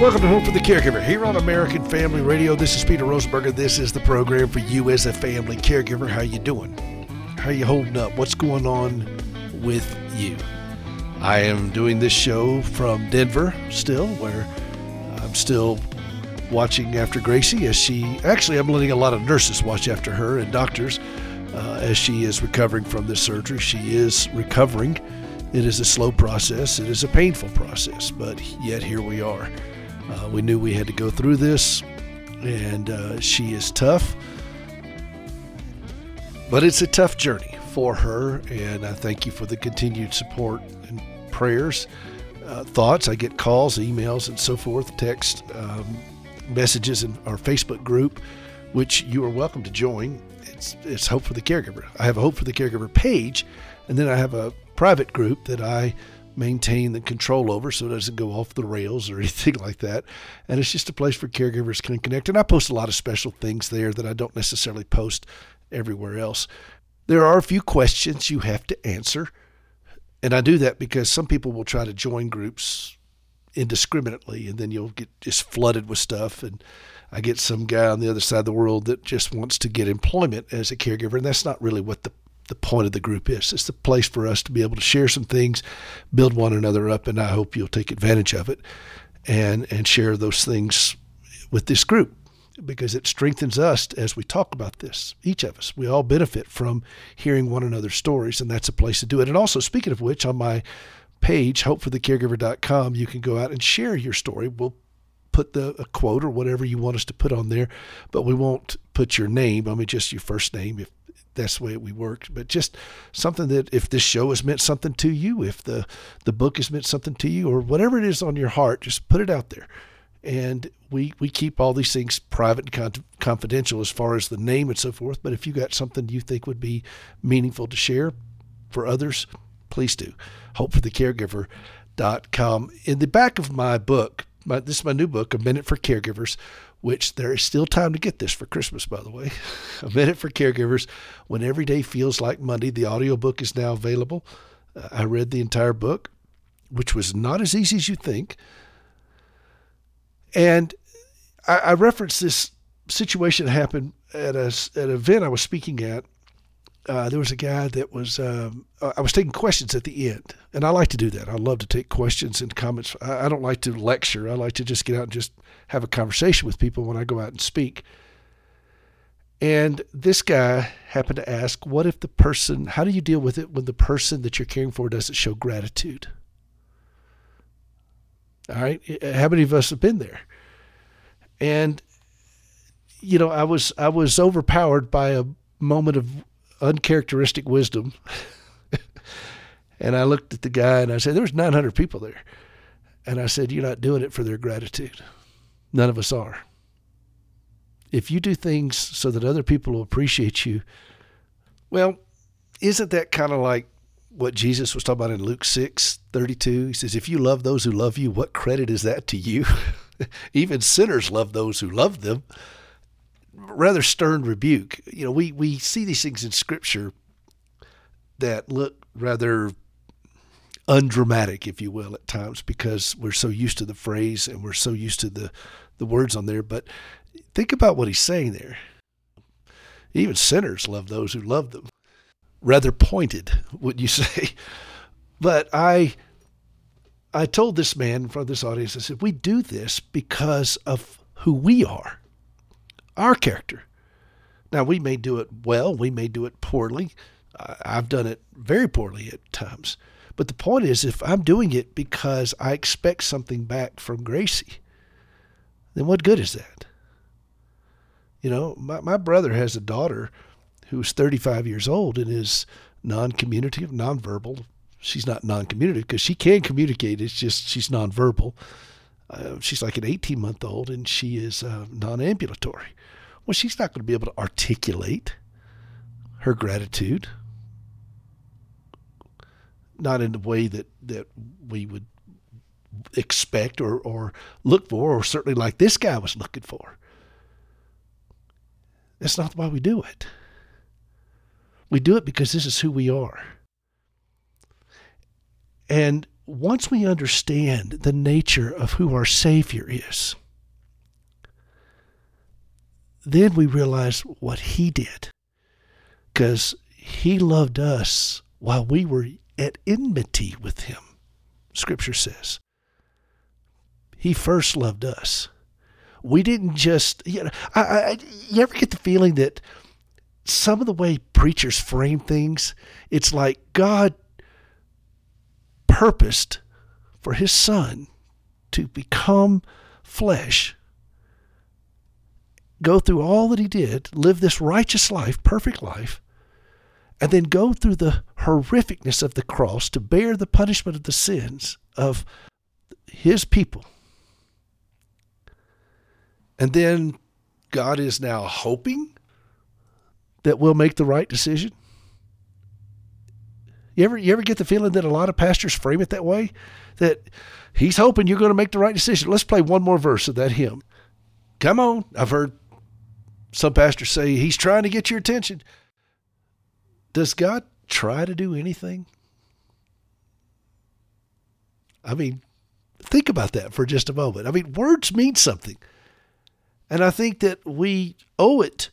Welcome to Hope for the Caregiver here on American Family Radio. This is Peter Rosenberger. This is the program for you as a family caregiver. How you doing? How you holding up? What's going on with you? I am doing this show from Denver still, where I'm still watching after Gracie as she actually I'm letting a lot of nurses watch after her and doctors uh, as she is recovering from this surgery. She is recovering. It is a slow process. It is a painful process, but yet here we are. Uh, we knew we had to go through this, and uh, she is tough. But it's a tough journey for her, and I thank you for the continued support and prayers, uh, thoughts. I get calls, emails, and so forth, text um, messages in our Facebook group, which you are welcome to join. It's, it's Hope for the Caregiver. I have a Hope for the Caregiver page, and then I have a private group that I maintain the control over so it doesn't go off the rails or anything like that. And it's just a place for caregivers can connect. And I post a lot of special things there that I don't necessarily post everywhere else. There are a few questions you have to answer. And I do that because some people will try to join groups indiscriminately and then you'll get just flooded with stuff and I get some guy on the other side of the world that just wants to get employment as a caregiver and that's not really what the the point of the group is. It's the place for us to be able to share some things, build one another up, and I hope you'll take advantage of it and and share those things with this group because it strengthens us as we talk about this. Each of us, we all benefit from hearing one another's stories, and that's a place to do it. And also, speaking of which, on my page, hopeforthecaregiver.com, you can go out and share your story. We'll put the a quote or whatever you want us to put on there, but we won't put your name. I mean, just your first name if that's the way we worked. But just something that if this show has meant something to you, if the the book has meant something to you, or whatever it is on your heart, just put it out there. And we we keep all these things private and con- confidential as far as the name and so forth. But if you got something you think would be meaningful to share for others, please do. Hopeforthecaregiver.com. In the back of my book, my, this is my new book, A Minute for Caregivers which there is still time to get this for Christmas, by the way. a Minute for Caregivers. When Every Day Feels Like Monday, the audiobook is now available. Uh, I read the entire book, which was not as easy as you think. And I, I referenced this situation that happened at, a, at an event I was speaking at uh, there was a guy that was um, I was taking questions at the end, and I like to do that. I love to take questions and comments. I, I, don't like to lecture. I like to just get out and just have a conversation with people when I go out and speak. And this guy happened to ask, "What if the person? How do you deal with it when the person that you're caring for doesn't show gratitude?" All right, how many of us have been there? And you know, I was I was overpowered by a moment of uncharacteristic wisdom. and I looked at the guy and I said, There was 900 people there. And I said, You're not doing it for their gratitude. None of us are. If you do things so that other people will appreciate you, well, isn't that kind of like what Jesus was talking about in Luke 6 32? He says, If you love those who love you, what credit is that to you? Even sinners love those who love them rather stern rebuke. You know, we, we see these things in Scripture that look rather undramatic, if you will, at times because we're so used to the phrase and we're so used to the, the words on there. But think about what he's saying there. Even sinners love those who love them. Rather pointed, would you say? But I I told this man in front of this audience, I said, we do this because of who we are our character. Now, we may do it well, we may do it poorly. I've done it very poorly at times. But the point is, if I'm doing it because I expect something back from Gracie, then what good is that? You know, my, my brother has a daughter who's 35 years old and is non communicative, non-verbal. She's not non communicative because she can communicate, it's just she's non-verbal. Uh, she's like an 18 month old and she is uh, non ambulatory. Well, she's not going to be able to articulate her gratitude, not in the way that, that we would expect or, or look for, or certainly like this guy was looking for. That's not why we do it. We do it because this is who we are. And once we understand the nature of who our Savior is, then we realize what He did. Because He loved us while we were at enmity with Him, Scripture says. He first loved us. We didn't just, you know, I, I, you ever get the feeling that some of the way preachers frame things, it's like God purposed for his son to become flesh, go through all that he did, live this righteous life, perfect life, and then go through the horrificness of the cross to bear the punishment of the sins of his people. And then God is now hoping that we'll make the right decision. You ever you ever get the feeling that a lot of pastors frame it that way? That he's hoping you're going to make the right decision. Let's play one more verse of that hymn. Come on. I've heard some pastors say he's trying to get your attention. Does God try to do anything? I mean, think about that for just a moment. I mean, words mean something. And I think that we owe it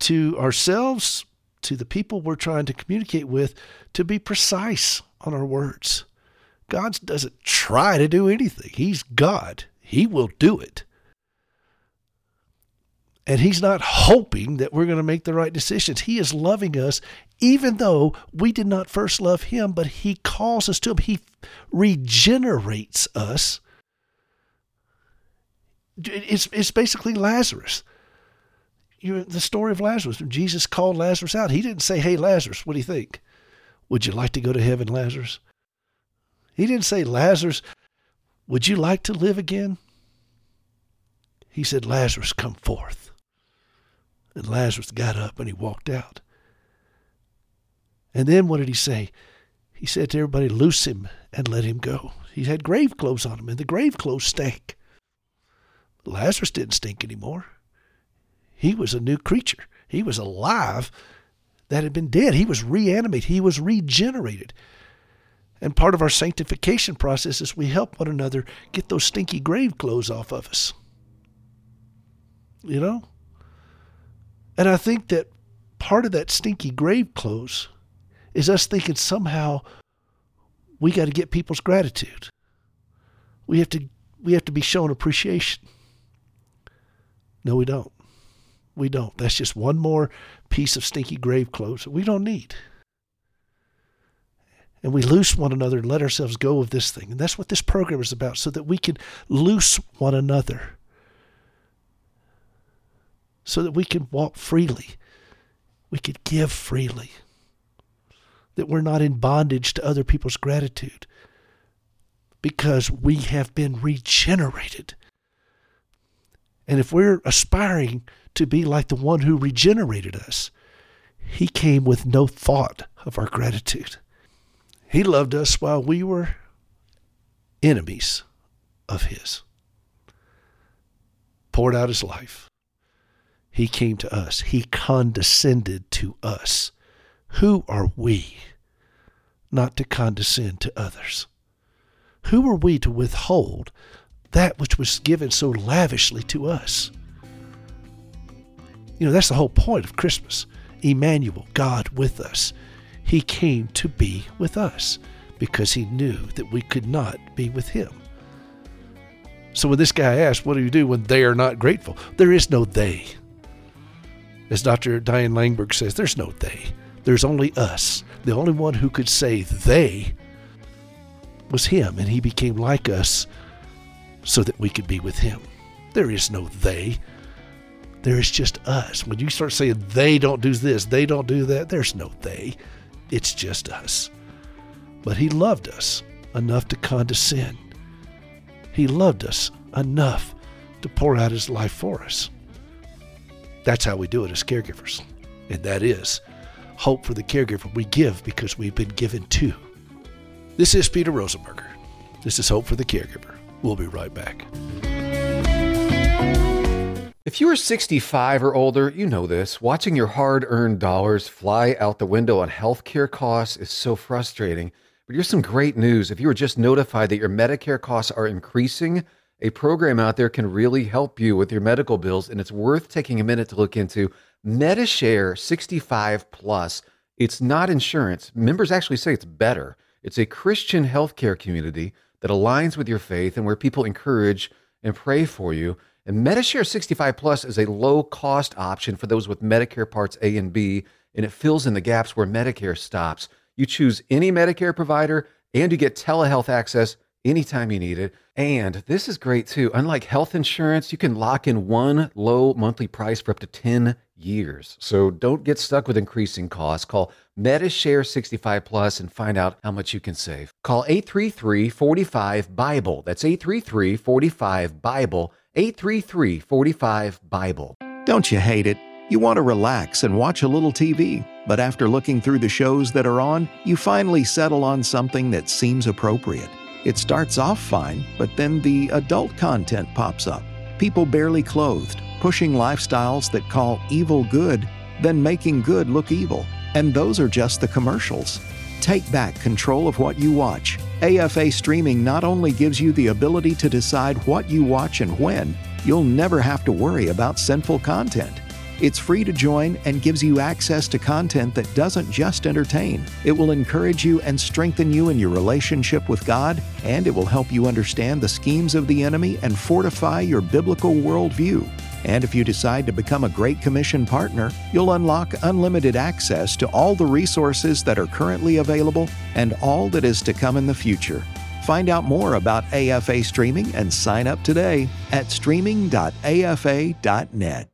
to ourselves, to the people we're trying to communicate with, to be precise on our words. God doesn't try to do anything, He's God. He will do it. And He's not hoping that we're going to make the right decisions. He is loving us, even though we did not first love Him, but He calls us to Him. He regenerates us. It's, it's basically Lazarus you the story of Lazarus. When Jesus called Lazarus out, he didn't say, Hey, Lazarus, what do you think? Would you like to go to heaven, Lazarus? He didn't say, Lazarus, would you like to live again? He said, Lazarus, come forth. And Lazarus got up and he walked out. And then what did he say? He said to everybody, Loose him and let him go. He had grave clothes on him, and the grave clothes stank. Lazarus didn't stink anymore. He was a new creature. He was alive that had been dead. He was reanimated. He was regenerated. And part of our sanctification process is we help one another get those stinky grave clothes off of us. You know? And I think that part of that stinky grave clothes is us thinking somehow we got to get people's gratitude. We have to we have to be shown appreciation. No, we don't. We don't. That's just one more piece of stinky grave clothes that we don't need. And we loose one another and let ourselves go of this thing. And that's what this program is about, so that we can loose one another. So that we can walk freely. We can give freely. That we're not in bondage to other people's gratitude. Because we have been regenerated. And if we're aspiring to be like the one who regenerated us. He came with no thought of our gratitude. He loved us while we were enemies of His. Poured out His life. He came to us. He condescended to us. Who are we not to condescend to others? Who are we to withhold that which was given so lavishly to us? You know, that's the whole point of Christmas. Emmanuel, God with us. He came to be with us because he knew that we could not be with him. So when this guy asked, What do you do when they are not grateful? There is no they. As Dr. Diane Langberg says, there's no they. There's only us. The only one who could say they was him, and he became like us so that we could be with him. There is no they. There is just us. When you start saying they don't do this, they don't do that, there's no they. It's just us. But He loved us enough to condescend. He loved us enough to pour out His life for us. That's how we do it as caregivers. And that is hope for the caregiver. We give because we've been given to. This is Peter Rosenberger. This is Hope for the Caregiver. We'll be right back. If you are 65 or older, you know this. Watching your hard earned dollars fly out the window on healthcare costs is so frustrating But here's some great news. If you were just notified that your Medicare costs are increasing, a program out there can really help you with your medical bills, and it's worth taking a minute to look into. Medi-Share 65 Plus. It's not insurance. Members actually say it's better. It's a Christian healthcare community that aligns with your faith and where people encourage and pray for you. And Medi-Share 65 Plus is a low cost option for those with Medicare Parts A and B, and it fills in the gaps where Medicare stops. You choose any Medicare provider and you get telehealth access anytime you need it. And this is great too. Unlike health insurance, you can lock in one low monthly price for up to 10 years. So don't get stuck with increasing costs. Call Medi-Share 65 Plus and find out how much you can save. Call 833-45 Bible. That's 833-45 Bible. 833-45 Bible. Don't you hate it? You want to relax and watch a little TV, but after looking through the shows that are on, you finally settle on something that seems appropriate. It starts off fine, but then the adult content pops up. People barely clothed, pushing lifestyles that call evil good, then making good look evil. And those are just the commercials. Take back control of what you watch. AFA streaming not only gives you the ability to decide what you watch and when, you'll never have to worry about sinful content. It's free to join and gives you access to content that doesn't just entertain. It will encourage you and strengthen you in your relationship with God, and it will help you understand the schemes of the enemy and fortify your biblical worldview. And if you decide to become a Great Commission partner, you'll unlock unlimited access to all the resources that are currently available and all that is to come in the future. Find out more about AFA streaming and sign up today at streaming.afa.net.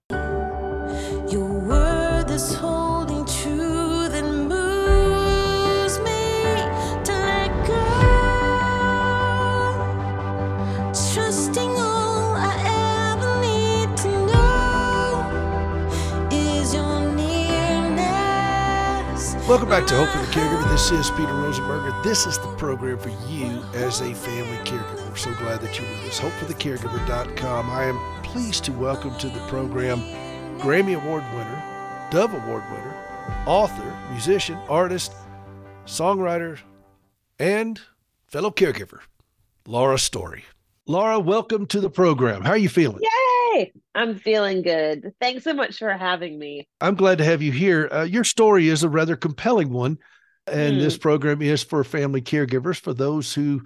Welcome back to Hope for the Caregiver. This is Peter Rosenberger. This is the program for you as a family caregiver. We're so glad that you're with us. HopeForTheCaregiver.com. I am pleased to welcome to the program Grammy Award winner, Dove Award winner, author, musician, artist, songwriter, and fellow caregiver, Laura Story. Laura, welcome to the program. How are you feeling? Yay! I'm feeling good. Thanks so much for having me. I'm glad to have you here. Uh, your story is a rather compelling one, and Hmm. this program is for family caregivers, for those who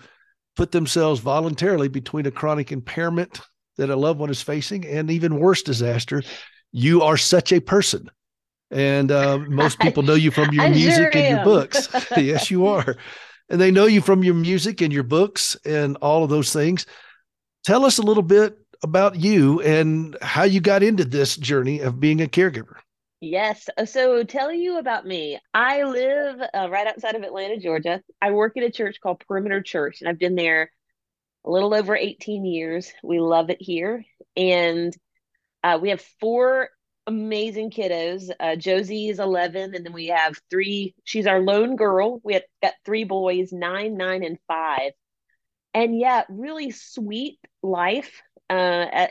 put themselves voluntarily between a chronic impairment that a loved one is facing and even worse disaster. You are such a person. And uh, most people know you from your I music sure and your books. yes, you are. And they know you from your music and your books and all of those things. Tell us a little bit about you and how you got into this journey of being a caregiver. Yes. So, tell you about me. I live uh, right outside of Atlanta, Georgia. I work at a church called Perimeter Church, and I've been there a little over 18 years. We love it here. And uh, we have four amazing kiddos. Uh, Josie is 11, and then we have three. She's our lone girl. We have got three boys, nine, nine, and five. And yeah, really sweet life. Uh,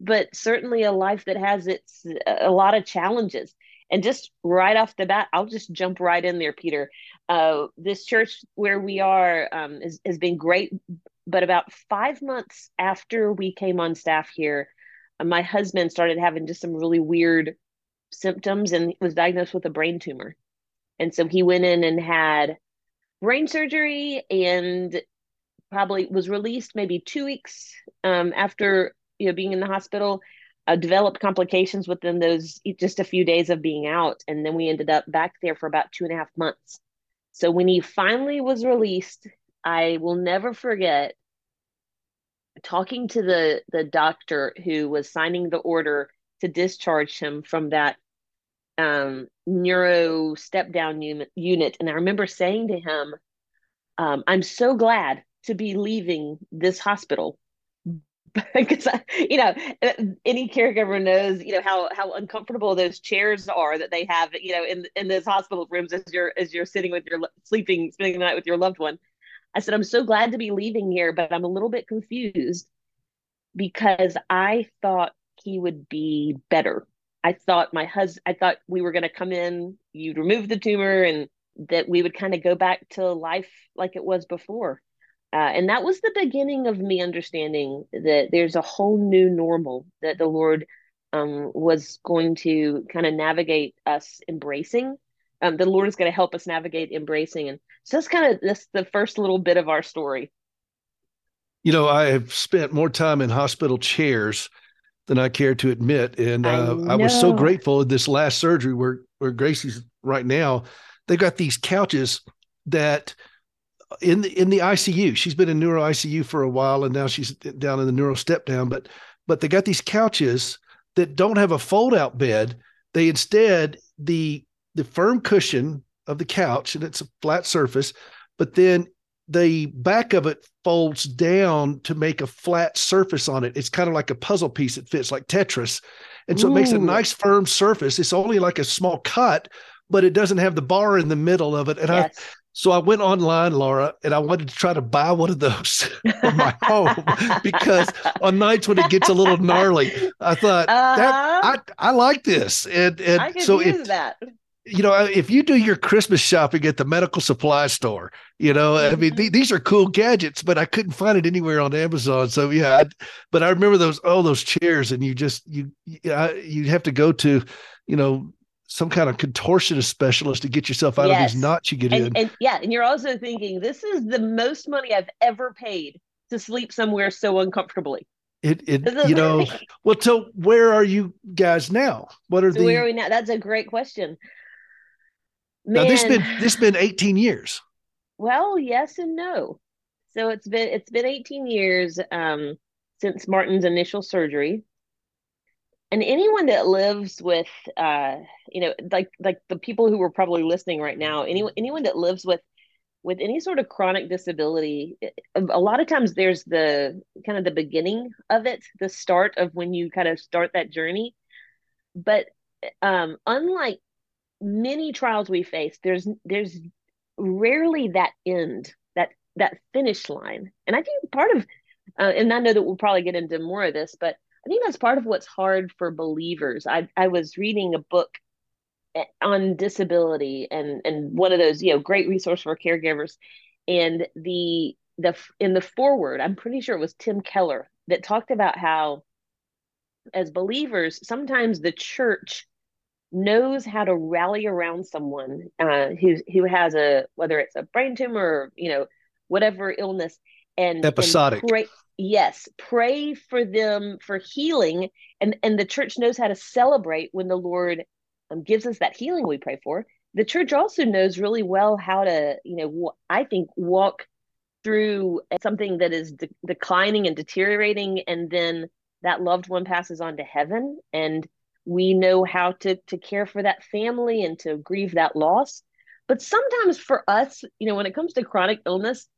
but certainly a life that has its a lot of challenges. And just right off the bat, I'll just jump right in there, Peter. Uh, this church where we are um, is, has been great, but about five months after we came on staff here, uh, my husband started having just some really weird symptoms and was diagnosed with a brain tumor. And so he went in and had brain surgery and probably was released maybe two weeks um, after you know being in the hospital. Uh, developed complications within those just a few days of being out, and then we ended up back there for about two and a half months. So when he finally was released, I will never forget talking to the the doctor who was signing the order to discharge him from that um, neuro step down unit, and I remember saying to him, um, "I'm so glad to be leaving this hospital." because you know any caregiver knows you know how how uncomfortable those chairs are that they have you know in in those hospital rooms as you're as you're sitting with your sleeping spending the night with your loved one i said i'm so glad to be leaving here but i'm a little bit confused because i thought he would be better i thought my husband i thought we were going to come in you'd remove the tumor and that we would kind of go back to life like it was before. Uh, and that was the beginning of me understanding that there's a whole new normal that the Lord um, was going to kind of navigate us embracing. Um, the Lord is going to help us navigate embracing. And so that's kind of this the first little bit of our story. You know, I have spent more time in hospital chairs than I care to admit, and I uh, I, was so grateful in this last surgery where where Gracie's right now. They got these couches that in the in the ICU. She's been in neuro ICU for a while, and now she's down in the neuro step down. But but they got these couches that don't have a fold out bed. They instead the the firm cushion of the couch, and it's a flat surface, but then the back of it folds down to make a flat surface on it. It's kind of like a puzzle piece that fits like Tetris. And so it makes a nice firm surface. It's only like a small cut, but it doesn't have the bar in the middle of it. And I Yes. So I went online, Laura, and I wanted to try to buy one of those for my home because on nights when it gets a little gnarly, I thought that Uh-huh. I I like this. And and so if that. you know, if you do your Christmas shopping at the medical supply store, you know, I mean, th- these are cool gadgets, but I couldn't find it anywhere on Amazon. So yeah, I, but I remember those, oh, those chairs, and you just you you, I- you have to go to, you know, some kind of contortionist specialist to get yourself out of these knots you get in. And, and yeah, and you're also thinking this is the most money I've ever paid to sleep somewhere so uncomfortably. It it you know, well, so where are you guys now? What are so the where are we now? That's a great question. now? This Man, been this been eighteen years. well, yes and no. So it's been it's been 18 years um, since Martin's initial surgery. And anyone that lives with uh, you know, like like the people who are probably listening right now, anyone anyone that lives with with any sort of chronic disability, it- a lot of times there's the kind of the beginning of it, the start of when you kind of start that journey. But um, unlike many trials we face, there's there's rarely that end, that that finish line. And I think part of, uh, and I know that we'll probably get into more of this, but I think that's part of what's hard for believers. I I was reading a book eh, on disability and and one of those you know great resource for caregivers, and the the in the foreword, I'm pretty sure it was Tim Keller that talked about how as believers sometimes the church knows how to rally around someone uh, who who has a whether it's a brain tumor or you know whatever illness and and Episodic. pray, yes pray for them for healing. And and the church knows how to celebrate when the lord um, gives us that healing we pray for. The church also knows really well how to you know i think walk through something that is de- declining and deteriorating and then that loved one passes on to heaven. And we know how to to care for that family and to grieve that loss. But sometimes for us you know when it comes to chronic illness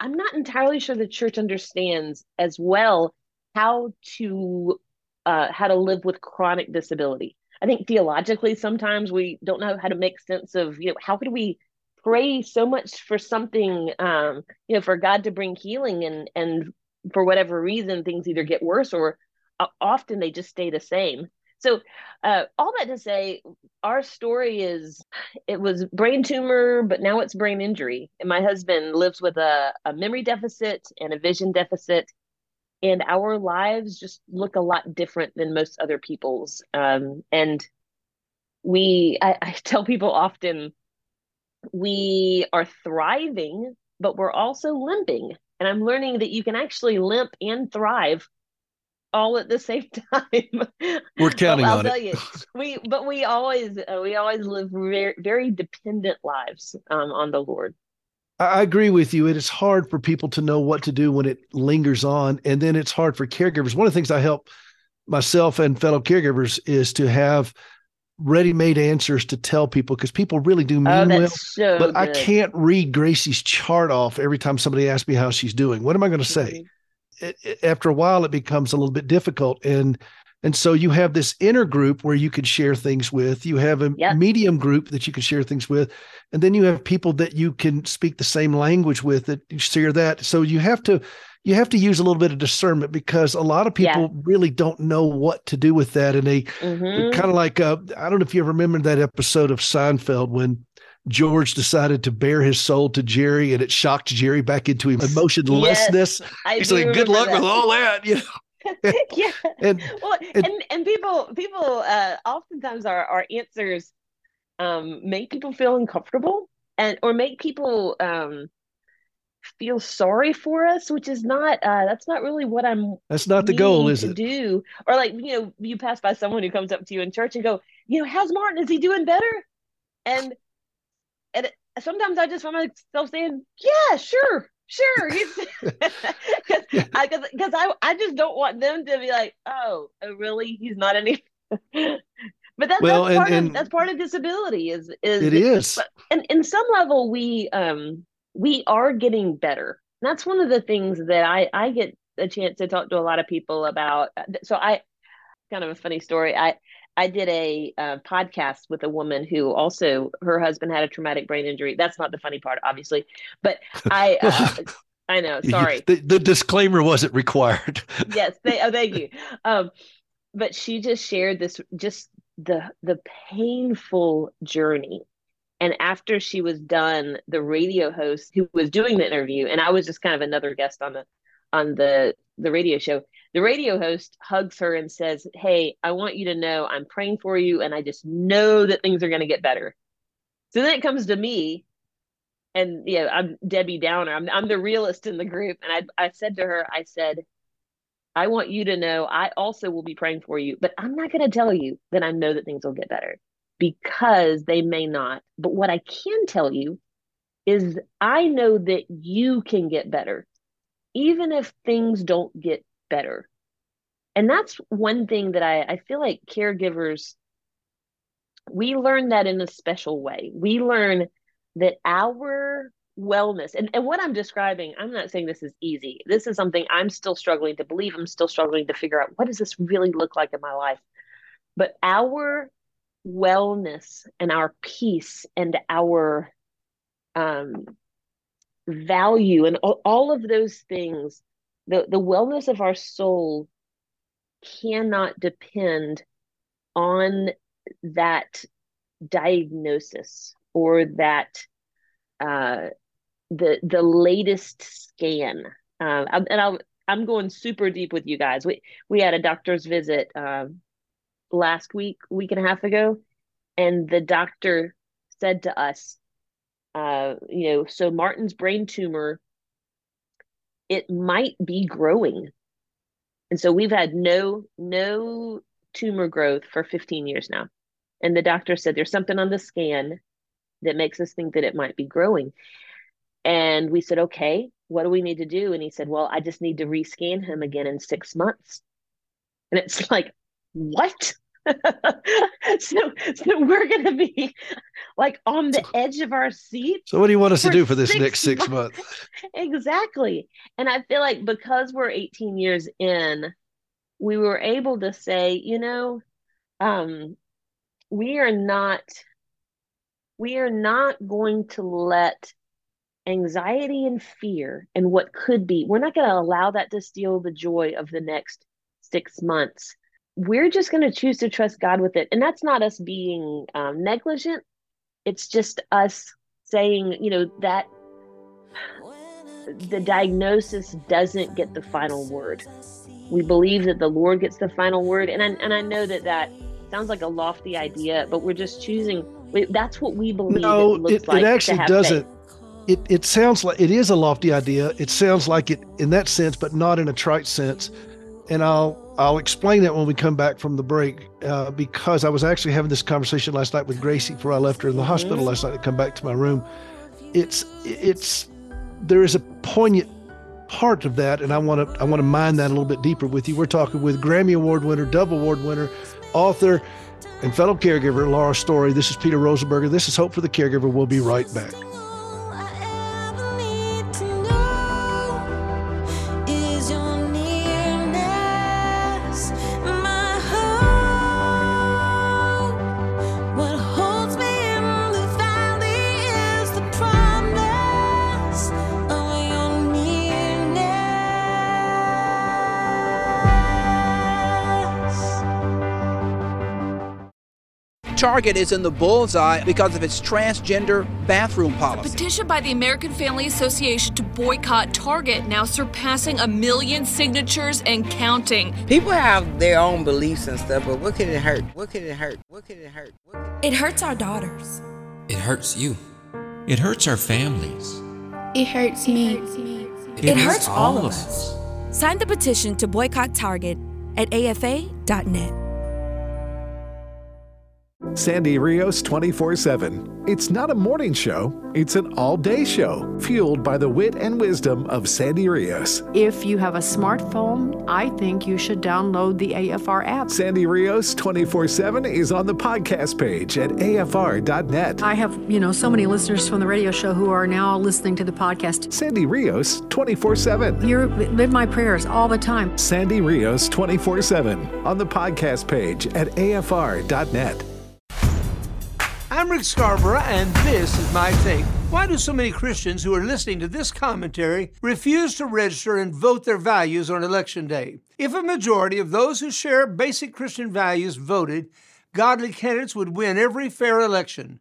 i'm not entirely sure the church understands as well how to uh, how to live with chronic disability. I think theologically sometimes we don't know how to make sense of you know how could we pray so much for something um you know for god to bring healing and and for whatever reason things either get worse or uh, often they just stay the same so uh, all that to say our story is it was brain tumor but now it's brain injury. And my husband lives with a, a memory deficit and a vision deficit. And our lives just look a lot different than most other people's. Um, and we I, I tell people often we are thriving but we're also limping. And i'm learning that you can actually limp and thrive all at the same time We're counting I'll on tell it. you, we but we always uh, we always live very very dependent lives um, on the Lord. I agree with you. It is hard for people to know what to do when it lingers on. And then it's hard for caregivers. One of the things I help myself and fellow caregivers is to have ready made answers to tell people because people really do mean Oh, well. so But I can't read Gracie's chart off every time somebody asks me how she's doing. What am I going to say? Mhm. It, it- after a while it becomes a little bit difficult and and so you have this inner group where you could share things with you have a Yep. medium group that you can share things with and then you have people that you can speak the same language with that you share that so you have to you have to use a little bit of discernment because a lot of Yeah. people really don't know what to do with that and they Mhm. kind of like uh, I don't know if you ever remember that episode of Seinfeld when George decided to bare his soul to Jerry, and it shocked Jerry back into emotionlessness. I He's like, "Good luck with all that," you know. yeah. And well and- and, and people people uh oftentimes our our answers um make people feel uncomfortable and or make people um feel sorry for us which is not uh that's not really what i'm that's not the goal, is to it? do or like you know you pass by someone who comes up to you in church and go you know how's martin is he doing better and and sometimes i just find myself saying yeah sure sure. Because I, cause, 'cause I I just don't want them to be like oh, oh really? He's not any but that's, Well, that's and- part and- of that's part of disability is is It is. and in some level we um we are getting better. That's one of the things that i i get a chance to talk to a lot of people about. So i kind of a funny story. I i did a uh, podcast with a woman who also her husband had a traumatic brain injury. That's not the funny part obviously but i uh, i know sorry. The, the disclaimer wasn't required. yes they, oh, thank you. Um but she just shared this just the the painful journey. And after she was done the radio host who was doing the interview and i was just kind of another guest on the on the the radio show the radio host hugs her and says hey i want you to know i'm praying for you and i just know that things are going to get better so then it comes to me and yeah i'm debbie downer i'm, I'm the realist in the group and I, I said to her i said I want you to know I also will be praying for you, but I'm not going to tell you that I know that things will get better because they may not. But what I can tell you is I know that you can get better, even if things don't get better. And that's one thing that I, I feel like caregivers, we learn that in a special way. We learn that our wellness and, and what i'm describing i'm not saying this is easy this is something i'm still struggling to believe i'm still struggling to figure out what does this really look like in my life but our wellness and our peace and our um, value and all, all of those things the, the wellness of our soul cannot depend on that diagnosis or that uh, the the latest scan. I'm- and I'll, I'm going super deep with you guys. We we had a doctor's visit um, last week, week and a half ago, and the doctor said to us, uh, you know, so Martin's brain tumor, it might be growing, and so we've had no no tumor growth for 15 years now, and the doctor said there's something on the scan that makes us think that it might be growing. And we said, okay, what do we need to do? And he said, well, I just need to rescan him again in six months. And it's like, what? so, so we're going to be like on the edge of our seat. So, what do you want us to do for this six next six months. months? Exactly. And I feel like because we're 18 years in, we were able to say, you know, um, we are not we are not going to let anxiety and fear and what could be, we're not going to allow that to steal the joy of the next six months. We're just going to choose to trust God with it. And that's not us being um, negligent. It's just us saying, you know, that the diagnosis doesn't get the final word. We believe that the Lord gets the final word. And I, and I know that that sounds like a lofty idea, but we're just choosing. That's what we believe No, it looks it, like it actually doesn't. faith. It, it sounds like it is a lofty idea. It sounds like it in that sense, but not in a trite sense. And I'll I'll explain that when we come back from the break, uh, because I was actually having this conversation last night with Gracie before I left her in the hospital last night to come back to my room. It's it's there is a poignant part of that, and I want to I want to mine that a little bit deeper with you. We're talking with Grammy Award winner, Dove Award winner, author, and fellow caregiver Laura Story. This is Peter Rosenberger. This is Hope for the Caregiver. We'll be right back. Target is in the bullseye because of its transgender bathroom A policy. petition by the American Family Association to boycott Target now surpassing a million signatures and counting. People have their own beliefs and stuff, but what could it hurt? What could it hurt? What could it hurt? What could It hurts our daughters. It hurts you. It hurts our families. It hurts me. It, hurts all of us. Sign the petition to boycott Target at afa.net. Sandy Rios 24 7. It's not a morning show, it's an all day show, fueled by the wit and wisdom of Sandy Rios. If you have a smartphone, I think you should download the AFR app. Sandy Rios 24 7 is on the podcast page at afr.net. I have, you know, so many listeners from the radio show who are now listening to the podcast. Sandy Rios 24 7. You live my prayers all the time. Sandy Rios 24 7 on the podcast page at afr.net. I'm Rick Scarborough, and this is my take. Why do so many Christians who are listening to this commentary refuse to register and vote their values on Election Day? If a majority of those who share basic Christian values voted, godly candidates would win every fair election.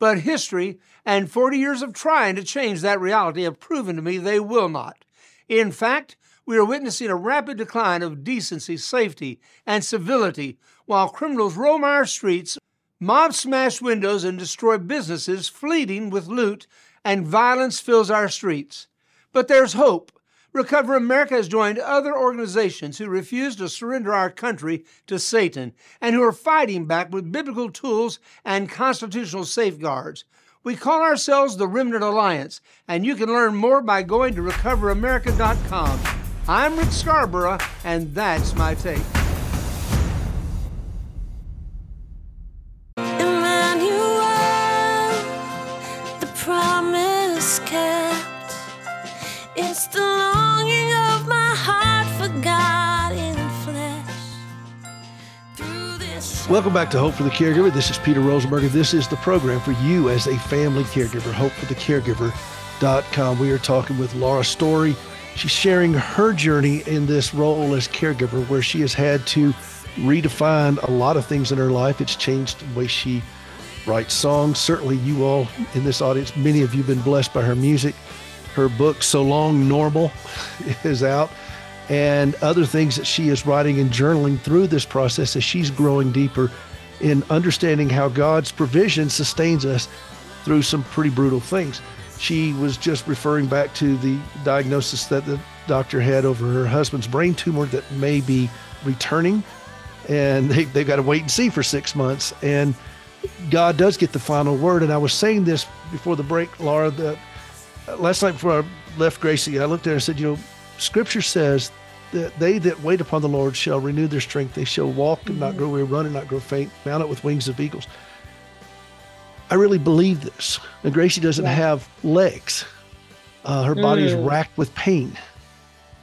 But history and 40 years of trying to change that reality have proven to me they will not. In fact, we are witnessing a rapid decline of decency, safety, and civility while criminals roam our streets Mobs smash windows and destroy businesses, fleeting with loot, and violence fills our streets. But there's hope. Recover America has joined other organizations who refuse to surrender our country to Satan and who are fighting back with biblical tools and constitutional safeguards. We call ourselves the Remnant Alliance, and you can learn more by going to recoveramerica.com. I'm Rick Scarborough, and that's my take. It's the longing of my heart for God in flesh. Welcome back to Hope for the Caregiver. This is Peter Rosenberger, this is the program for you as a family caregiver. hope for the HopeForTheCaregiver.com. We are talking with Laura Story. She's sharing her journey in this role as caregiver, where she has had to redefine a lot of things in her life. It's changed the way she writes songs. Certainly, you all in this audience, many of you have been blessed by her music. Her book, So Long Normal, is out, and other things that she is writing and journaling through this process as she's growing deeper in understanding how God's provision sustains us through some pretty brutal things. She was just referring back to the diagnosis that the doctor had over her husband's brain tumor that may be returning, and they, they've got to wait and see for six months. And God does get the final word. And I was saying this before the break, Laura, that last night before I left Gracie, I looked at her and said, You know, scripture says that they that wait upon the Lord shall renew their strength. They shall walk and not grow weary, run and not grow faint, mount up with wings of eagles. I really believe this. And Gracie doesn't have legs. Uh, her body is Mm. racked with pain.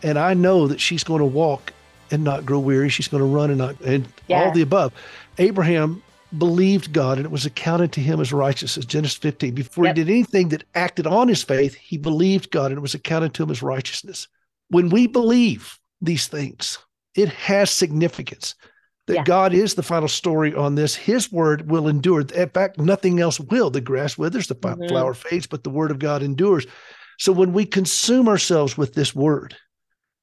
And I know that she's going to walk and not grow weary. She's going to run and not, and all the above. Abraham believed God and it was accounted to him as righteousness. Genesis 15. Before Yep. he did anything that acted on his faith, he believed God and it was accounted to him as righteousness. When we believe these things, it has significance that Yeah. God is the final story on this. His word will endure. In fact, nothing else will. The grass withers, the Mhm. flower fades, but the word of God endures. So when we consume ourselves with this word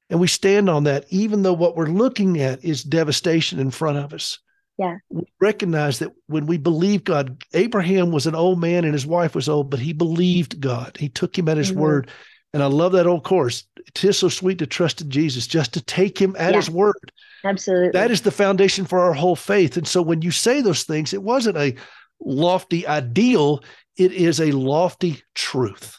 and we stand on that, even though what we're looking at is devastation in front of us, Yeah. we recognize that when we believe God, Abraham was an old man and his wife was old, but he believed God. He took him at his Mhm. word. And I love that old course it is so sweet to trust in Jesus, just to take him at Yeah. his word. Absolutely. That is the foundation for our whole faith. And so when you say those things, it wasn't a lofty ideal, it is a lofty truth.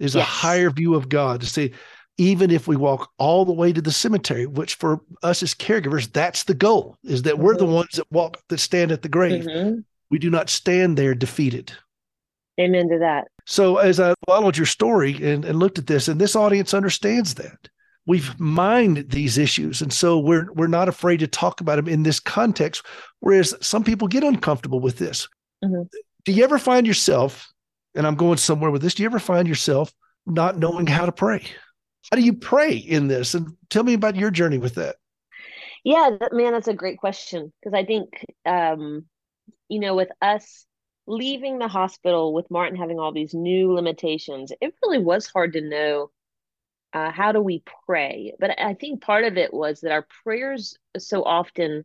It is a higher view of God to say, even if we walk all the way to the cemetery, which for us as caregivers, that's the goal, is that we're the Mhm. ones that walk, that stand at the grave. Mhm. We do not stand there defeated. Amen to that. So as I followed your story and, and looked at this, and this audience understands that. We've mined these issues. And so we're we're not afraid to talk about them in this context. Whereas some people get uncomfortable with this. Mhm. Do you ever find yourself, and I'm going somewhere with this, do you ever find yourself not knowing how to pray? How do you pray in this? And tell me about your journey with that. Yeah, that, man, that's a great question because I think um, you know, with us leaving the hospital with Martin having all these new limitations, it really was hard to know uh, how do we pray. But I think part of it was that our prayers so often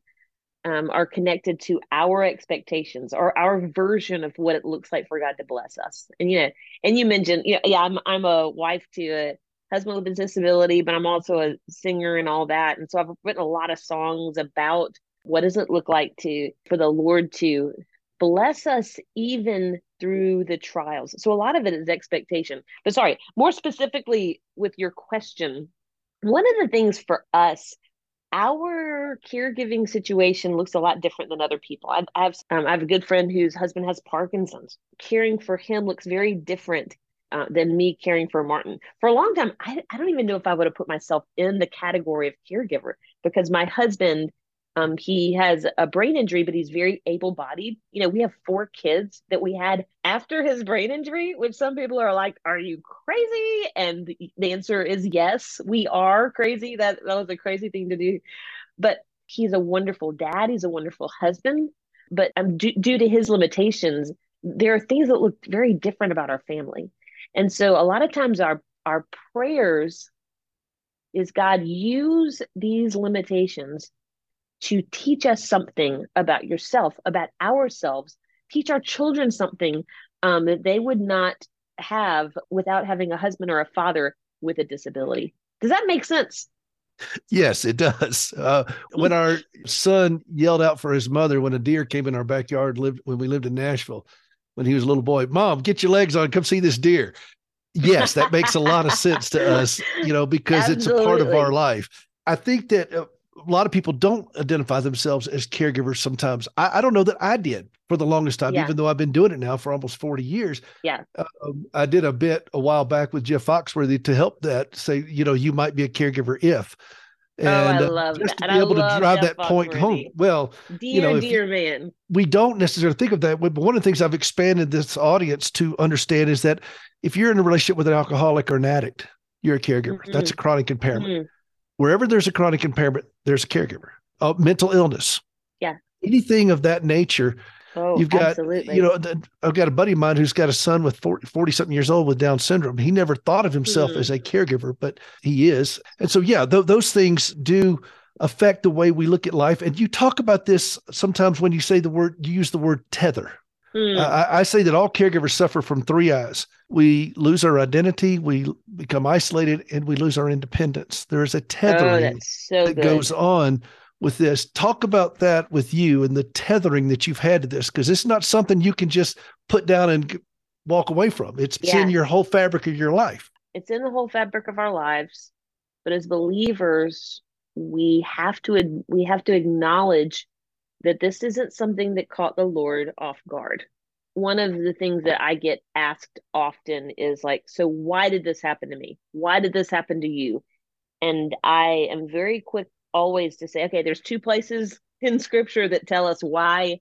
um, are connected to our expectations or our version of what it looks like for God to bless us. And you know, and you mentioned, yeah, yeah, I'm I'm a wife to a husband with a disability, but I'm also a singer and all that. And so I've written a lot of songs about what does it look like to for the Lord to bless us even through the trials. So a lot of it is expectation. But sorry, more specifically with your question, one of the things for us our caregiving situation looks a lot different than other people. I, I have um, I have a good friend whose husband has Parkinson's. Caring for him looks very different uh, than me caring for Martin. For a long time, I, I don't even know if I would have put myself in the category of caregiver because my husband um, he has a brain injury, but he's very able bodied. You know, we have four kids that we had after his brain injury, which some people are like, Are you crazy? And the answer is yes, we are crazy. That, that was a crazy thing to do. But he's a wonderful dad, he's a wonderful husband. But um, due, due to his limitations, there are things that look very different about our family. And so a lot of times our our prayers is God use these limitations to teach us something about yourself, about ourselves, teach our children something um, that they would not have without having a husband or a father with a disability. Does that make sense? Yes, it does. Uh, when our son yelled out for his mother when a deer came in our backyard, lived when we lived in Nashville, when he was a little boy, Mom, get your legs on, come see this deer. Yes, that makes a lot of sense to us, you know, because Absolutely. it's a part of our life. I think that uh, a lot of people don't identify themselves as caregivers sometimes. I, I don't know that I did for the longest time, yeah. even though I've been doing it now for almost 40 years. Yeah. Um, I did a bit a while back with Jeff Foxworthy to help that say, you know, you might be a caregiver if. And oh, I uh, love just that. to be able to drive that point home. Well, dear, you know, dear man. We don't necessarily think of that, but one of the things I've expanded this audience to understand is that if you're in a relationship with an alcoholic or an addict, you're a caregiver. Mm-hmm. That's a chronic impairment. Mm-hmm. Wherever there's a chronic impairment, there's a caregiver uh, mental illness. Yeah. Anything of that nature. Oh, You've got, absolutely. you know, I've got a buddy of mine who's got a son with 40, 40 something years old with Down syndrome. He never thought of himself mm-hmm. as a caregiver, but he is. And so, yeah, th- those things do affect the way we look at life. And you talk about this sometimes when you say the word, you use the word tether. Mm. I, I, say that all caregivers suffer from three I's. We lose our identity, we become isolated, and we lose our independence. There is a tethering oh, so that goes on with this. Talk about that with you and the tethering that you've had to this, because it's not something you can just put down and walk away from. It's, yeah. in your whole fabric of your life. It's in the whole fabric of our lives. But as believers, we have to we have to acknowledge that this isn't something that caught the Lord off guard. One of the things that I get asked often is like, so why did this happen to me? Why did this happen to you? And I am very quick always to say, okay, there's two places in scripture that tell us why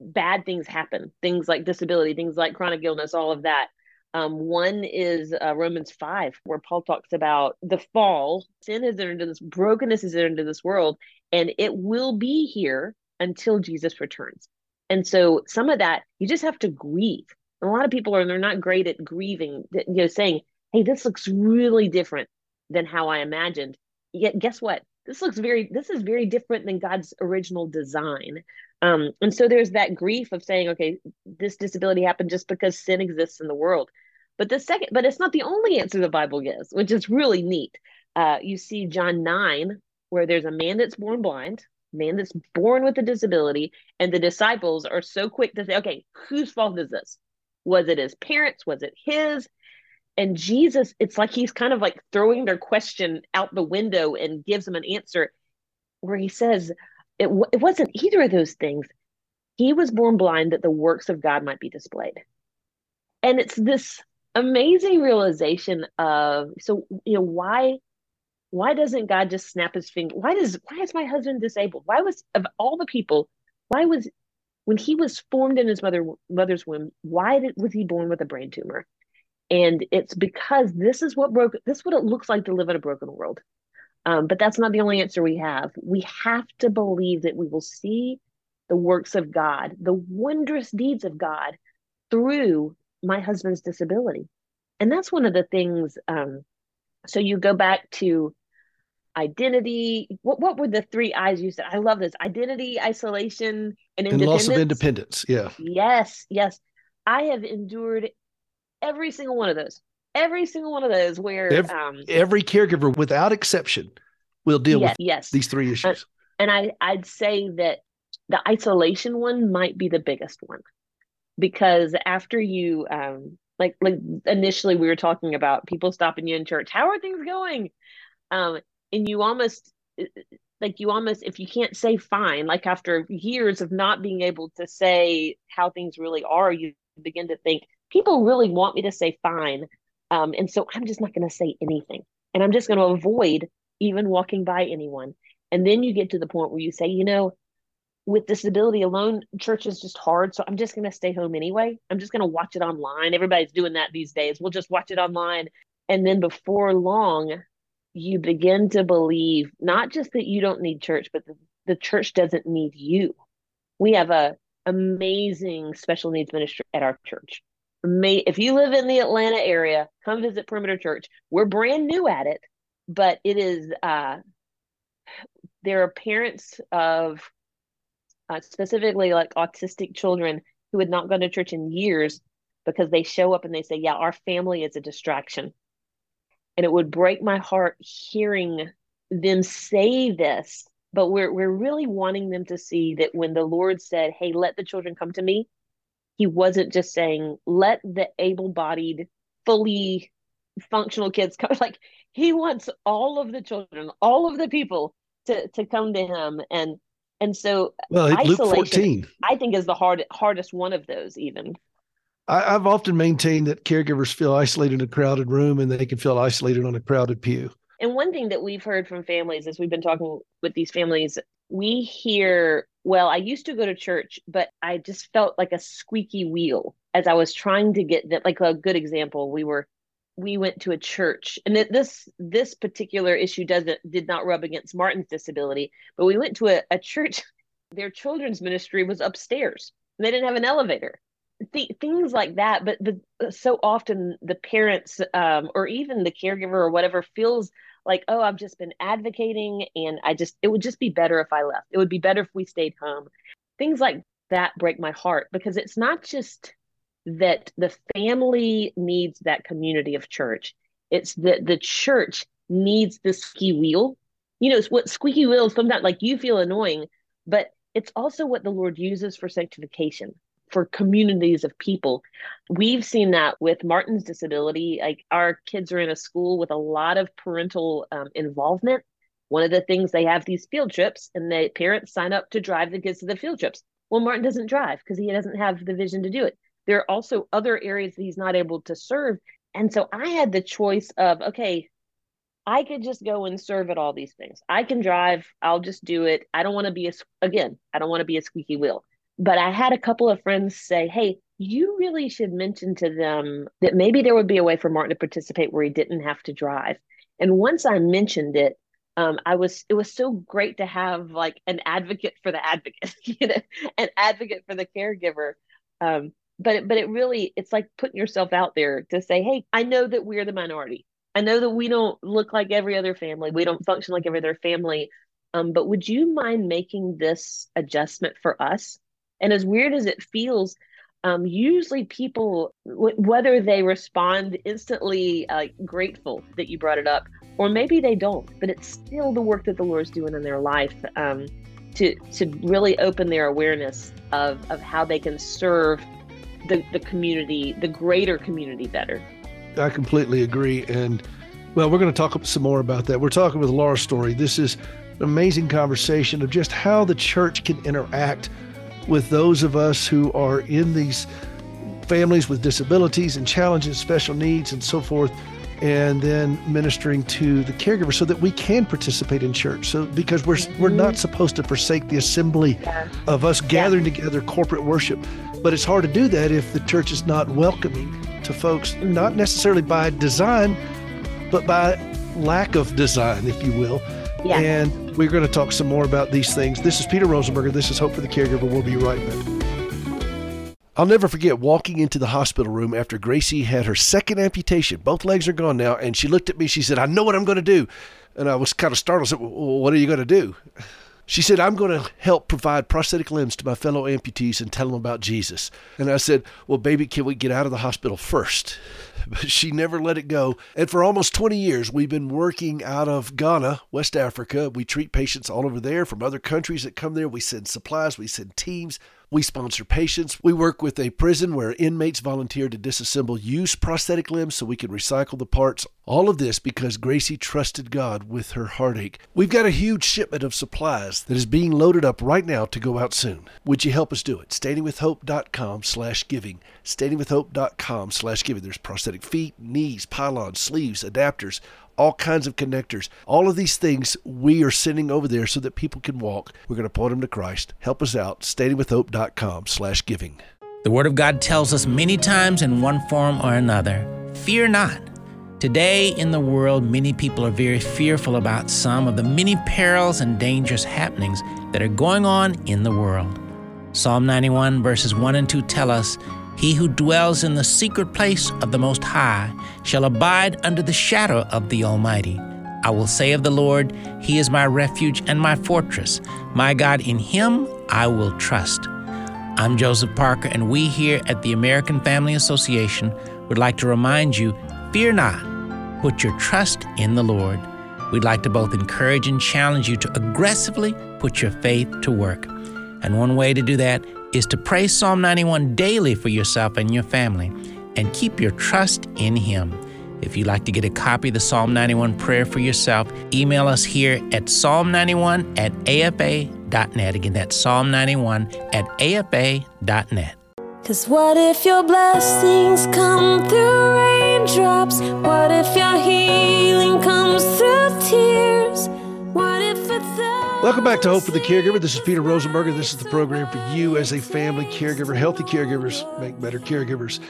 bad things happen, things like disability, things like chronic illness, all of that. Um, one is uh, Romans 5, where Paul talks about the fall. Sin has entered into this, brokenness has entered into this world, and it will be here until Jesus returns. And so some of that, you just have to grieve. And a lot of people are, they're not great at grieving, you know, saying, hey, this looks really different than how I imagined. Yet, guess what? This looks very this is very different than god's original design. Um, and so there's that grief of saying okay this disability happened just because sin exists in the world. But the second but it's not the only answer the bible gives which is really neat. Uh, you see john 9 where there's a man that's born blind man that's born with a disability and the disciples are so quick to say okay whose fault is this? Was it his parents? Was it his and Jesus, it's like he's kind of like throwing their question out the window and gives them an answer where he says, it, it wasn't either of those things. He was born blind that the works of God might be displayed. And it's this amazing realization of so you know why why doesn't God just snap his finger? Why does why is my husband disabled? Why was of all the people, why was when he was formed in his mother mother's womb, why did, was he born with a brain tumor? And it's because this is what broke this is what it looks like to live in a broken world um, but that's not the only answer we have we have to believe that we will see the works of God, the wondrous deeds of God through my husband's disability. And that's one of the things. Um, so you go back to identity. What, what were the three I's you said? I love this identity, isolation, and And loss of independence. Yeah. Yes, yes. I have endured every single one of those. Every single one of those where Every, um every caregiver, without exception, will deal yes, with yes. these three issues. and I I'd say that the isolation one might be the biggest one because after you um like like initially we were talking about people stopping you in church how are things going um and you almost like you almost if you can't say fine like after years of not being able to say how things really are you begin to think people really want me to say fine um and so i'm just not going to say anything and i'm just going to avoid even walking by anyone and then you get to the point where you say you know with disability alone, church is just hard. So I'm just going to stay home anyway. I'm just going to watch it online. Everybody's doing that these days. We'll just watch it online. And then before long, you begin to believe not just that you don't need church, but the, the church doesn't need you. We have a amazing special needs ministry at our church. If you live in the Atlanta area, come visit Perimeter Church. We're brand new at it, but it is uh there are parents of uh, specifically like autistic children who had not gone to church in years because they show up and they say, Yeah, our family is a distraction. And it would break my heart hearing them say this, but we're we're really wanting them to see that when the Lord said, Hey, let the children come to me, he wasn't just saying, let the able-bodied, fully functional kids come like he wants all of the children, all of the people to to come to him and and so Well, Luke 14. I think is the hard hardest one of those even. I, I've often maintained that caregivers feel isolated in a crowded room and they can feel isolated on a crowded pew. And one thing that we've heard from families as we've been talking with these families, we hear, well, I used to go to church, but I just felt like a squeaky wheel as I was trying to get that. Like a good example, we were we went to a church and this this particular issue doesn't did not rub against martin's disability but we went to a, a church their children's ministry was upstairs and they didn't have an elevator Th- things like that but but so often the parents um, or even the caregiver or whatever feels like oh i've just been advocating and i just it would just be better if i left it would be better if we stayed home things like that break my heart because it's not just that the family needs that community of church. It's that the church needs the squeaky wheel. You know, it's what squeaky wheels sometimes like you feel annoying, but it's also what the Lord uses for sanctification, for communities of people. We've seen that with Martin's disability. Like our kids are in a school with a lot of parental um, involvement. One of the things they have these field trips, and the parents sign up to drive the kids to the field trips. Well, Martin doesn't drive because he doesn't have the vision to do it there are also other areas that he's not able to serve. And so I had the choice of, okay, I could just go and serve at all these things. I can drive, I'll just do it. I don't want to be a, again, I don't want to be a squeaky wheel. But I had a couple of friends say, hey, you really should mention to them that maybe there would be a way for Martin to participate where he didn't have to drive. And once I mentioned it, um, I was it was so great to have like an advocate for the advocate, you know, an advocate for the caregiver. Um, but it, but it really it's like putting yourself out there to say hey i know that we're the minority i know that we don't look like every other family we don't function like every other family um, but would you mind making this adjustment for us and as weird as it feels um, usually people w- whether they respond instantly uh, grateful that you brought it up or maybe they don't but it's still the work that the lord's doing in their life um, to to really open their awareness of of how they can serve the, the community, the greater community better. I completely agree. And well, we're going to talk some more about that. We're talking with Laura Story. This is an amazing conversation of just how the church can interact with those of us who are in these families with disabilities and challenges, special needs, and so forth. And then ministering to the caregiver so that we can participate in church. So because we're mm-hmm. we're not supposed to forsake the assembly yeah. of us gathering yeah. together corporate worship. But it's hard to do that if the church is not welcoming to folks, not necessarily by design, but by lack of design, if you will. Yeah. And we're going to talk some more about these things. This is Peter Rosenberger. This is Hope for the Caregiver. We'll be right back. I'll never forget walking into the hospital room after Gracie had her second amputation. Both legs are gone now. And she looked at me. She said, I know what I'm going to do. And I was kind of startled. I said, well, What are you going to do? She said, I'm going to help provide prosthetic limbs to my fellow amputees and tell them about Jesus. And I said, Well, baby, can we get out of the hospital first? But she never let it go. And for almost 20 years, we've been working out of Ghana, West Africa. We treat patients all over there from other countries that come there. We send supplies, we send teams. We sponsor patients. We work with a prison where inmates volunteer to disassemble used prosthetic limbs so we can recycle the parts. All of this because Gracie trusted God with her heartache. We've got a huge shipment of supplies that is being loaded up right now to go out soon. Would you help us do it? Standingwithhope.com slash giving. Standingwithhope.com slash giving. There's prosthetic feet, knees, pylons, sleeves, adapters, all kinds of connectors. All of these things we are sending over there so that people can walk. We're going to point them to Christ. Help us out. Standingwithhope.com slash giving. The Word of God tells us many times in one form or another fear not. Today in the world, many people are very fearful about some of the many perils and dangerous happenings that are going on in the world. Psalm 91, verses 1 and 2 tell us, He who dwells in the secret place of the Most High shall abide under the shadow of the Almighty. I will say of the Lord, He is my refuge and my fortress. My God, in Him I will trust. I'm Joseph Parker, and we here at the American Family Association would like to remind you fear not, put your trust in the Lord. We'd like to both encourage and challenge you to aggressively put your faith to work. And one way to do that is to pray Psalm 91 daily for yourself and your family and keep your trust in Him. If you'd like to get a copy of the Psalm 91 prayer for yourself, email us here at psalm91 at afa.net. Again, that's psalm 91 at afa.net. Cause what if your blessings come through raindrops? What if your healing comes through tears? Welcome back to Hope for the Caregiver. This is Peter Rosenberger. This is the program for you as a family caregiver. Healthy caregivers make better caregivers.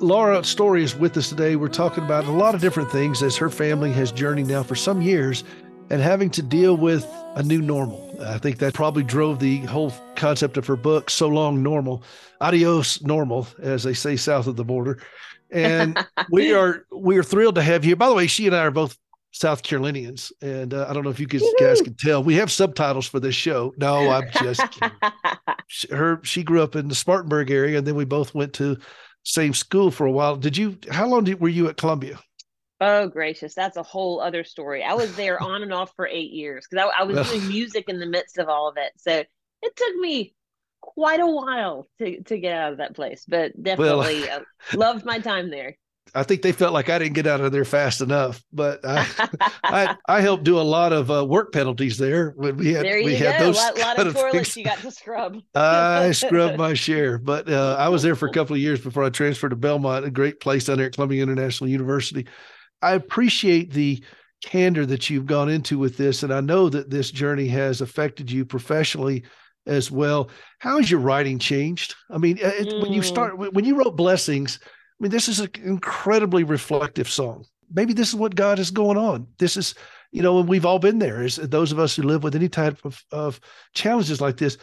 Laura Story is with us today. We're talking about a lot of different things as her family has journeyed now for some years and having to deal with a new normal. I think that probably drove the whole concept of her book, So Long Normal, Adios Normal, as they say south of the border. And we are we are thrilled to have you. By the way, she and I are both South Carolinians, and uh, I don't know if you guys, guys can tell. We have subtitles for this show. No, I'm just kidding. She- her. She grew up in the Spartanburg area, and then we both went to same school for a while. Did you? How long did, were you at Columbia? Oh gracious, that's a whole other story. I was there on and off for eight years because I, I was doing music in the midst of all of it. So it took me quite a while to to get out of that place, but definitely uh, loved my time there. I think they felt like I didn't get out of there fast enough, but I I, I helped do a lot of uh, work penalties there when we had there we you had go. A those lot, lot kind of of toilets things. you got to scrub. I scrubbed my share, but uh, I was there for a couple of years before I transferred to Belmont, a great place down there at Columbia International University. I appreciate the candor that you've gone into with this, and I know that this journey has affected you professionally as well. How has your writing changed? I mean, it, when you start when you wrote Blessings, mean, this is an incredibly reflective song. Maybe this is what God is going on. This is, you know, and we've all been there. Is those of us who live with any type of, of challenges like this.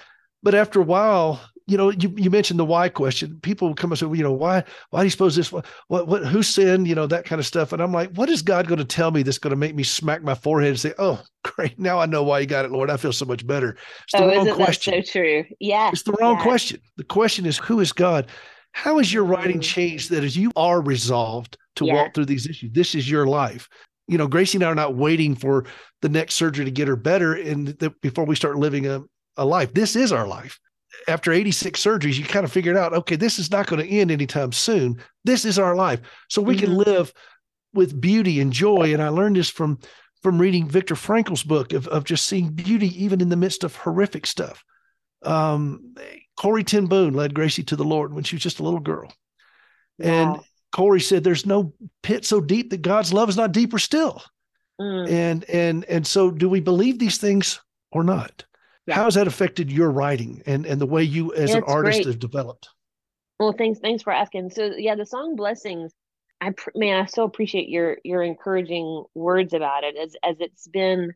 But after a while, you know, you, you mentioned the why question. People come and say, well, you know, why why do you suppose this? What, what who sinned? You know, that kind of stuff. And I'm like, what is God going to tell me that's going to make me smack my forehead and say, oh, great, now I know why you got it, Lord. I feel so much better. It's the oh, wrong isn't question. that so true? Yeah, It's the wrong yeah. question. The question is, who is God? How has your writing changed that as you are resolved to Yeah. walk through these issues? This is your life. You know, Gracie and I are not waiting for the next surgery to get her better and the, before we start living a, a life. This is our life. After 86 surgeries, you kind of figured out, okay, this is not going to end anytime soon. This is our life. So we can live with beauty and joy. And I learned this from from reading Viktor Frankl's book of, of just seeing beauty even in the midst of horrific stuff. Um, Corrie Ten Boom led Gracie to the Lord when she was just a little girl. And Corrie said, There's no pit so deep that God's love is not deeper still. Mm. And and and so do we believe these things or not? How has that affected your writing and, and the way you as Yeah, an artist great. have developed? Well, thanks, thanks for asking. So, yeah, the song "Blessings," I man, I so appreciate your your encouraging words about it, as as it's been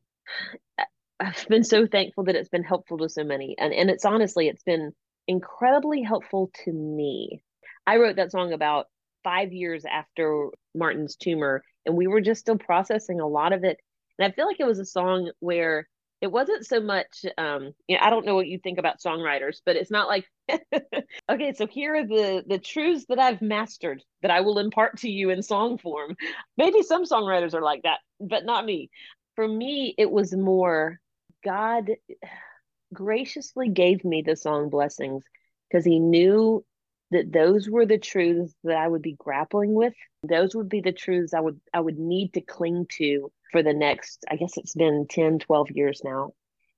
I've been so thankful that it's been helpful to so many. And and it's honestly, it's been incredibly helpful to me. I wrote that song about five years after Martin's tumor, and we were just still processing a lot of it. And I feel like it was a song where it wasn't so much um you know, I don't know what you think about songwriters, but it's not like okay, so here are the the truths that I've mastered that I will impart to you in song form. Maybe some songwriters are like that, but not me. For me, it was more God graciously gave me the song blessings because he knew that those were the truths that I would be grappling with. Those would be the truths I would I would need to cling to for the next I guess it's been 10 12 years now.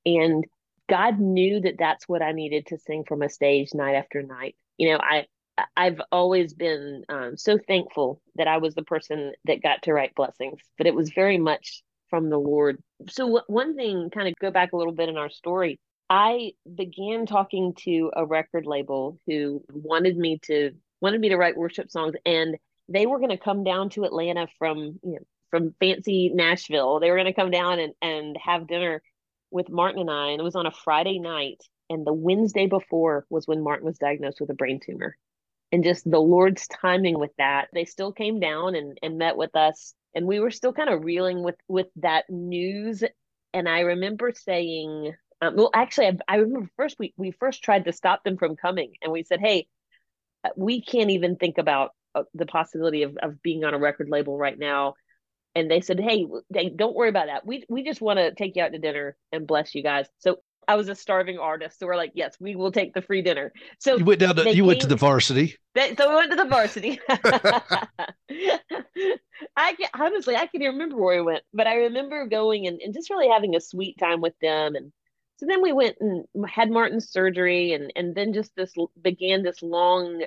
And God knew that that's what I needed to sing from a stage night after night. You know, I I've always been um, so thankful that I was the person that got to write blessings, but it was very much from the Lord. So w- one thing, kind of go back a little bit in our story. I began talking to a record label who wanted me to wanted me to write worship songs, and they were going to come down to Atlanta from you know from fancy Nashville. They were going to come down and and have dinner with Martin and I, and it was on a Friday night. And the Wednesday before was when Martin was diagnosed with a brain tumor. And just the Lord's timing with that, they still came down and, and met with us. And we were still kind of reeling with with that news. And I remember saying, um, well, actually, I, I remember first we we first tried to stop them from coming, and we said, hey, uh, we can't even think about uh, the possibility of of being on a record label right now and they said, "Hey, they, don't worry about that. We we just want to take you out to dinner and bless you guys." So I was a starving artist, so we're like, "Yes, we will take the free dinner." So you went down to you came, went to the varsity. They, so we went to the varsity. I can, honestly, I can't even remember where we went, but I remember going and, and just really having a sweet time with them. And so then we went and had Martin's surgery, and and then just this began this long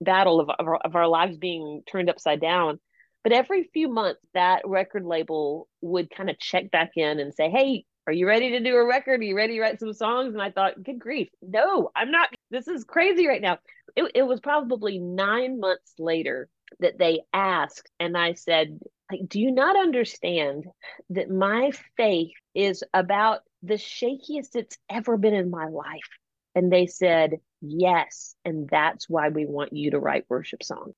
battle of of our, of our lives being turned upside down but every few months, that record label would kind of check back in and say, Hey, are you ready to do a record? Are you ready to write some songs? And I thought, good grief, no, I'm not. This is crazy right now. It, it was probably nine months later that they asked, and I said, like, do you not understand that my faith is about the shakiest it's ever been in my life? And they said, yes. And that's why we want you to write worship songs.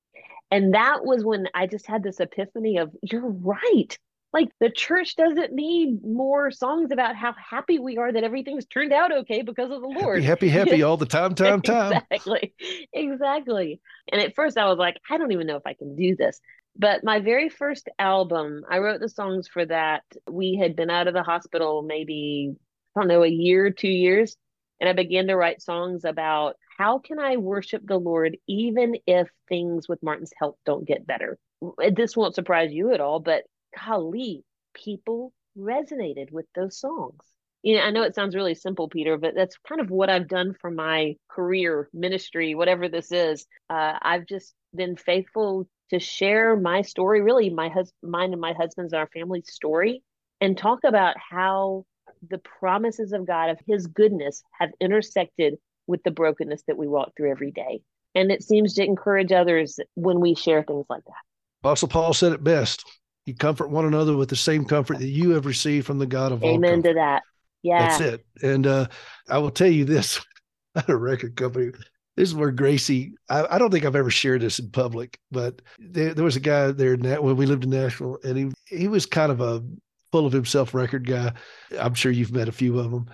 And that was when I just had this epiphany of, you're right. Like the church doesn't need more songs about how happy we are that everything's turned out okay because of the Lord. Happy, happy, happy all the time, time, time. exactly. Exactly. And at first I was like, I don't even know if I can do this. But my very first album, I wrote the songs for that. We had been out of the hospital maybe, I don't know, a year, two years. And I began to write songs about how can I worship the Lord even if things with Martin's health don't get better? This won't surprise you at all, but golly, people resonated with those songs. You know, I know it sounds really simple, Peter, but that's kind of what I've done for my career, ministry, whatever this is. Uh, I've just been faithful to share my story, really my husband, mine and my husband's, and our family's story, and talk about how the promises of God, of His goodness, have intersected with the brokenness that we walk through every day. And it seems to encourage others when we share things like that. Apostle Paul said it best. You comfort one another with the same comfort that you have received from the God of Amen all. Amen to that. Yeah. That's it. And uh, I will tell you this at a record company. This is where Gracie, I, I, don't think I've ever shared this in public, but there, there was a guy there when we lived in Nashville, and he he was kind of a full of himself record guy. I'm sure you've met a few of them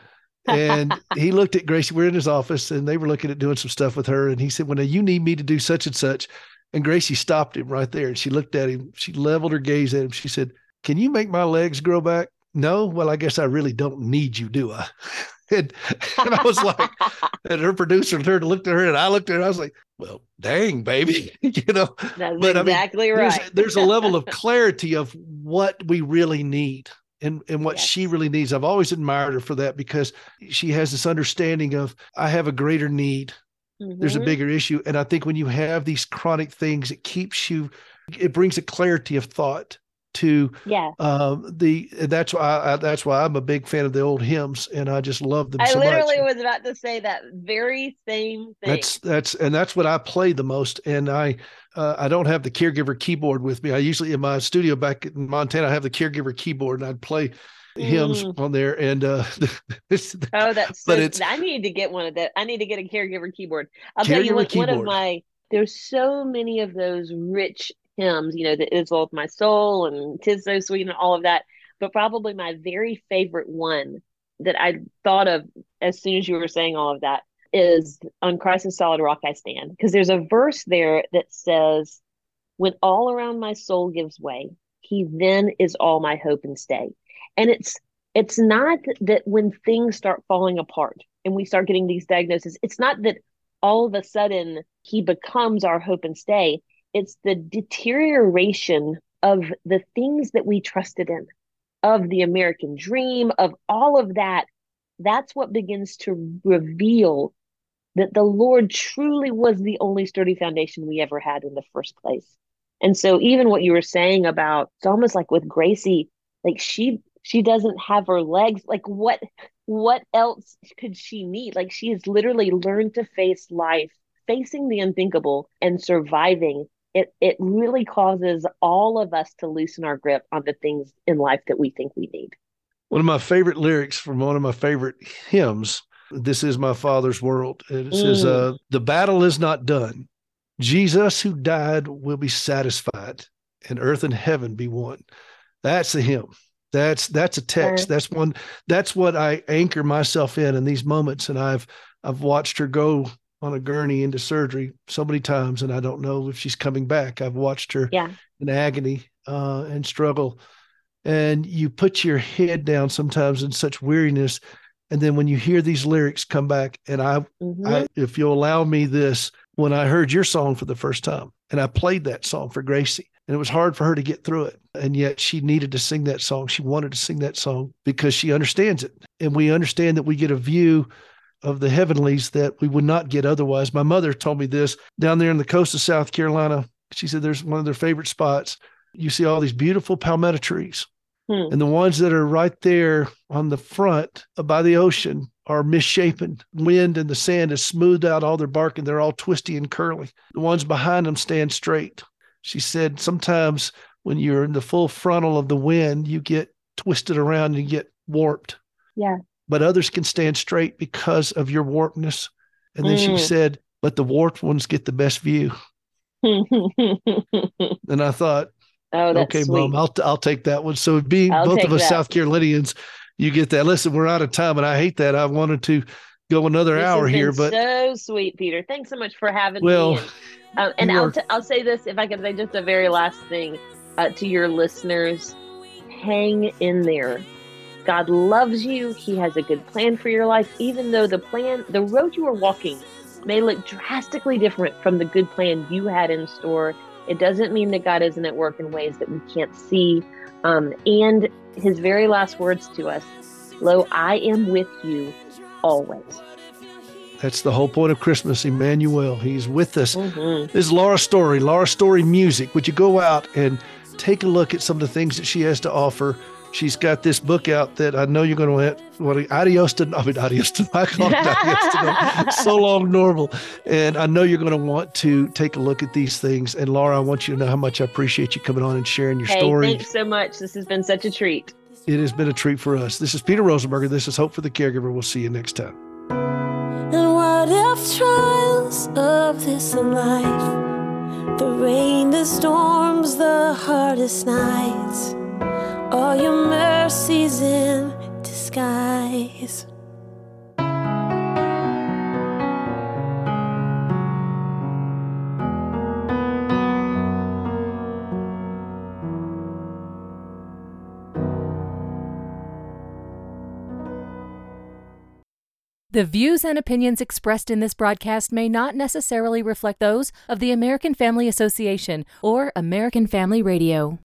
and he looked at Gracie. We're in his office, and they were looking at doing some stuff with her. And he said, "Well, now you need me to do such and such." And Gracie stopped him right there, and she looked at him. She leveled her gaze at him. She said, "Can you make my legs grow back?" No. Well, I guess I really don't need you, do I? and, and I was like, and her producer turned and looked at her, and I looked at her. I was like, "Well, dang, baby, you know." That's but, exactly I mean, right. There's, there's a level of clarity of what we really need and and what yes. she really needs. I've always admired her for that because she has this understanding of I have a greater need. Mm-hmm. There's a mm-hmm. bigger issue, and I think when you have these chronic things, it keeps you. It brings a clarity of thought to yeah um the that's why I, that's why i'm a big fan of the old hymns and i just love them i so literally much. was about to say that very same thing that's that's and that's what i play the most and i uh, i don't have the caregiver keyboard with me i usually in my studio back in montana i have the caregiver keyboard and i'd play hymns Mm. on there, and uh, Oh, that's But so, it's- I need to get one of that. I need to get a caregiver keyboard. I'll tell you Caregiver what, one of keyboard. my there's so many of those rich hymns, you know, the all of my soul and tis so sweet and all of that. But probably my very favorite one that I thought of as soon as you were saying all of that is on Christ's solid rock I stand. Because there's a verse there that says, When all around my soul gives way, he then is all my hope and stay. And it's it's not that when things start falling apart and we start getting these diagnoses, it's not that all of a sudden he becomes our hope and stay. It's the deterioration of the things that we trusted in, of the American dream, of all of that. That's what begins to reveal that the Lord truly was the only sturdy foundation we ever had in the first place. And so even what you were saying about it's almost like with Gracie, like she she doesn't have her legs. Like what what else could she need? Like she has literally learned to face life, facing the unthinkable and surviving. It it really causes all of us to loosen our grip on the things in life that we think we need. one of my favorite lyrics from one of my favorite hymns. This is my Father's world. It says, Mm. uh, "The battle is not done. Jesus, who died, will be satisfied, and earth and heaven be one." That's a hymn. That's that's a text. That's one. That's what I anchor myself in in these moments. And I've I've watched her go on a gurney into surgery so many times, and I don't know if she's coming back. I've watched her Yeah. in agony uh, and struggle. And you put your head down sometimes in such weariness. And then when you hear these lyrics come back, and I, Mhm. I, if you'll allow me this, when I heard your song for the first time, and I played that song for Gracie, and it was hard for her to get through it. And yet she needed to sing that song. She wanted to sing that song because she understands it. And we understand that we get a view of the heavenlies that we would not get otherwise. My mother told me this down there in the coast of South Carolina. She said there's one of their favorite spots. You see all these beautiful palmetto trees. Hmm. And the ones that are right there on the front by the ocean are misshapen. Wind and the sand has smoothed out all their bark and they're all twisty and curly. The ones behind them stand straight. She said sometimes when you're in the full frontal of the wind, you get twisted around and you get warped Yeah. But others can stand straight because of your warpedness. And then she Mm. said, but the warped ones get the best view. And I thought, Oh, that's okay, sweet. mom, I'll, I'll take that one. So being I'll both of us that. South Carolinians, you get that. Listen, we're out of time and I hate that. I wanted to go another This hour here, but so sweet, Peter. Thanks so much for having Well, me. And, um, and I'll are- t- I'll say this if I can say just a very last thing uh, to your listeners: hang in there. God loves you. He has a good plan for your life, even though the plan, the road you are walking, may look drastically different from the good plan you had in store. It doesn't mean that God isn't at work in ways that we can't see. Um, and His very last words to us: "Lo, I am with you always." that's the whole point of Christmas. Emmanuel, he's with us. Mhm. This is Laura Story, Laura Story Music. Would you go out and take a look at some of the things that she has to offer? She's got this book out that I know you're going to want to, adios to, I mean, adios to, I call it adios to, no, so long normal. And I know you're going to want to take a look at these things. And Laura, I want you to know how much I appreciate you coming on and sharing your hey, story. thanks so much. This has been such a treat. It has been a treat for us. This is Peter Rosenberger. This is Hope for the Caregiver. We'll see you next time. And what if trials of this life, the rain, the storms, the hardest nights, all your mercies in disguise? The views and opinions expressed in this broadcast may not necessarily reflect those of the American Family Association or American Family Radio.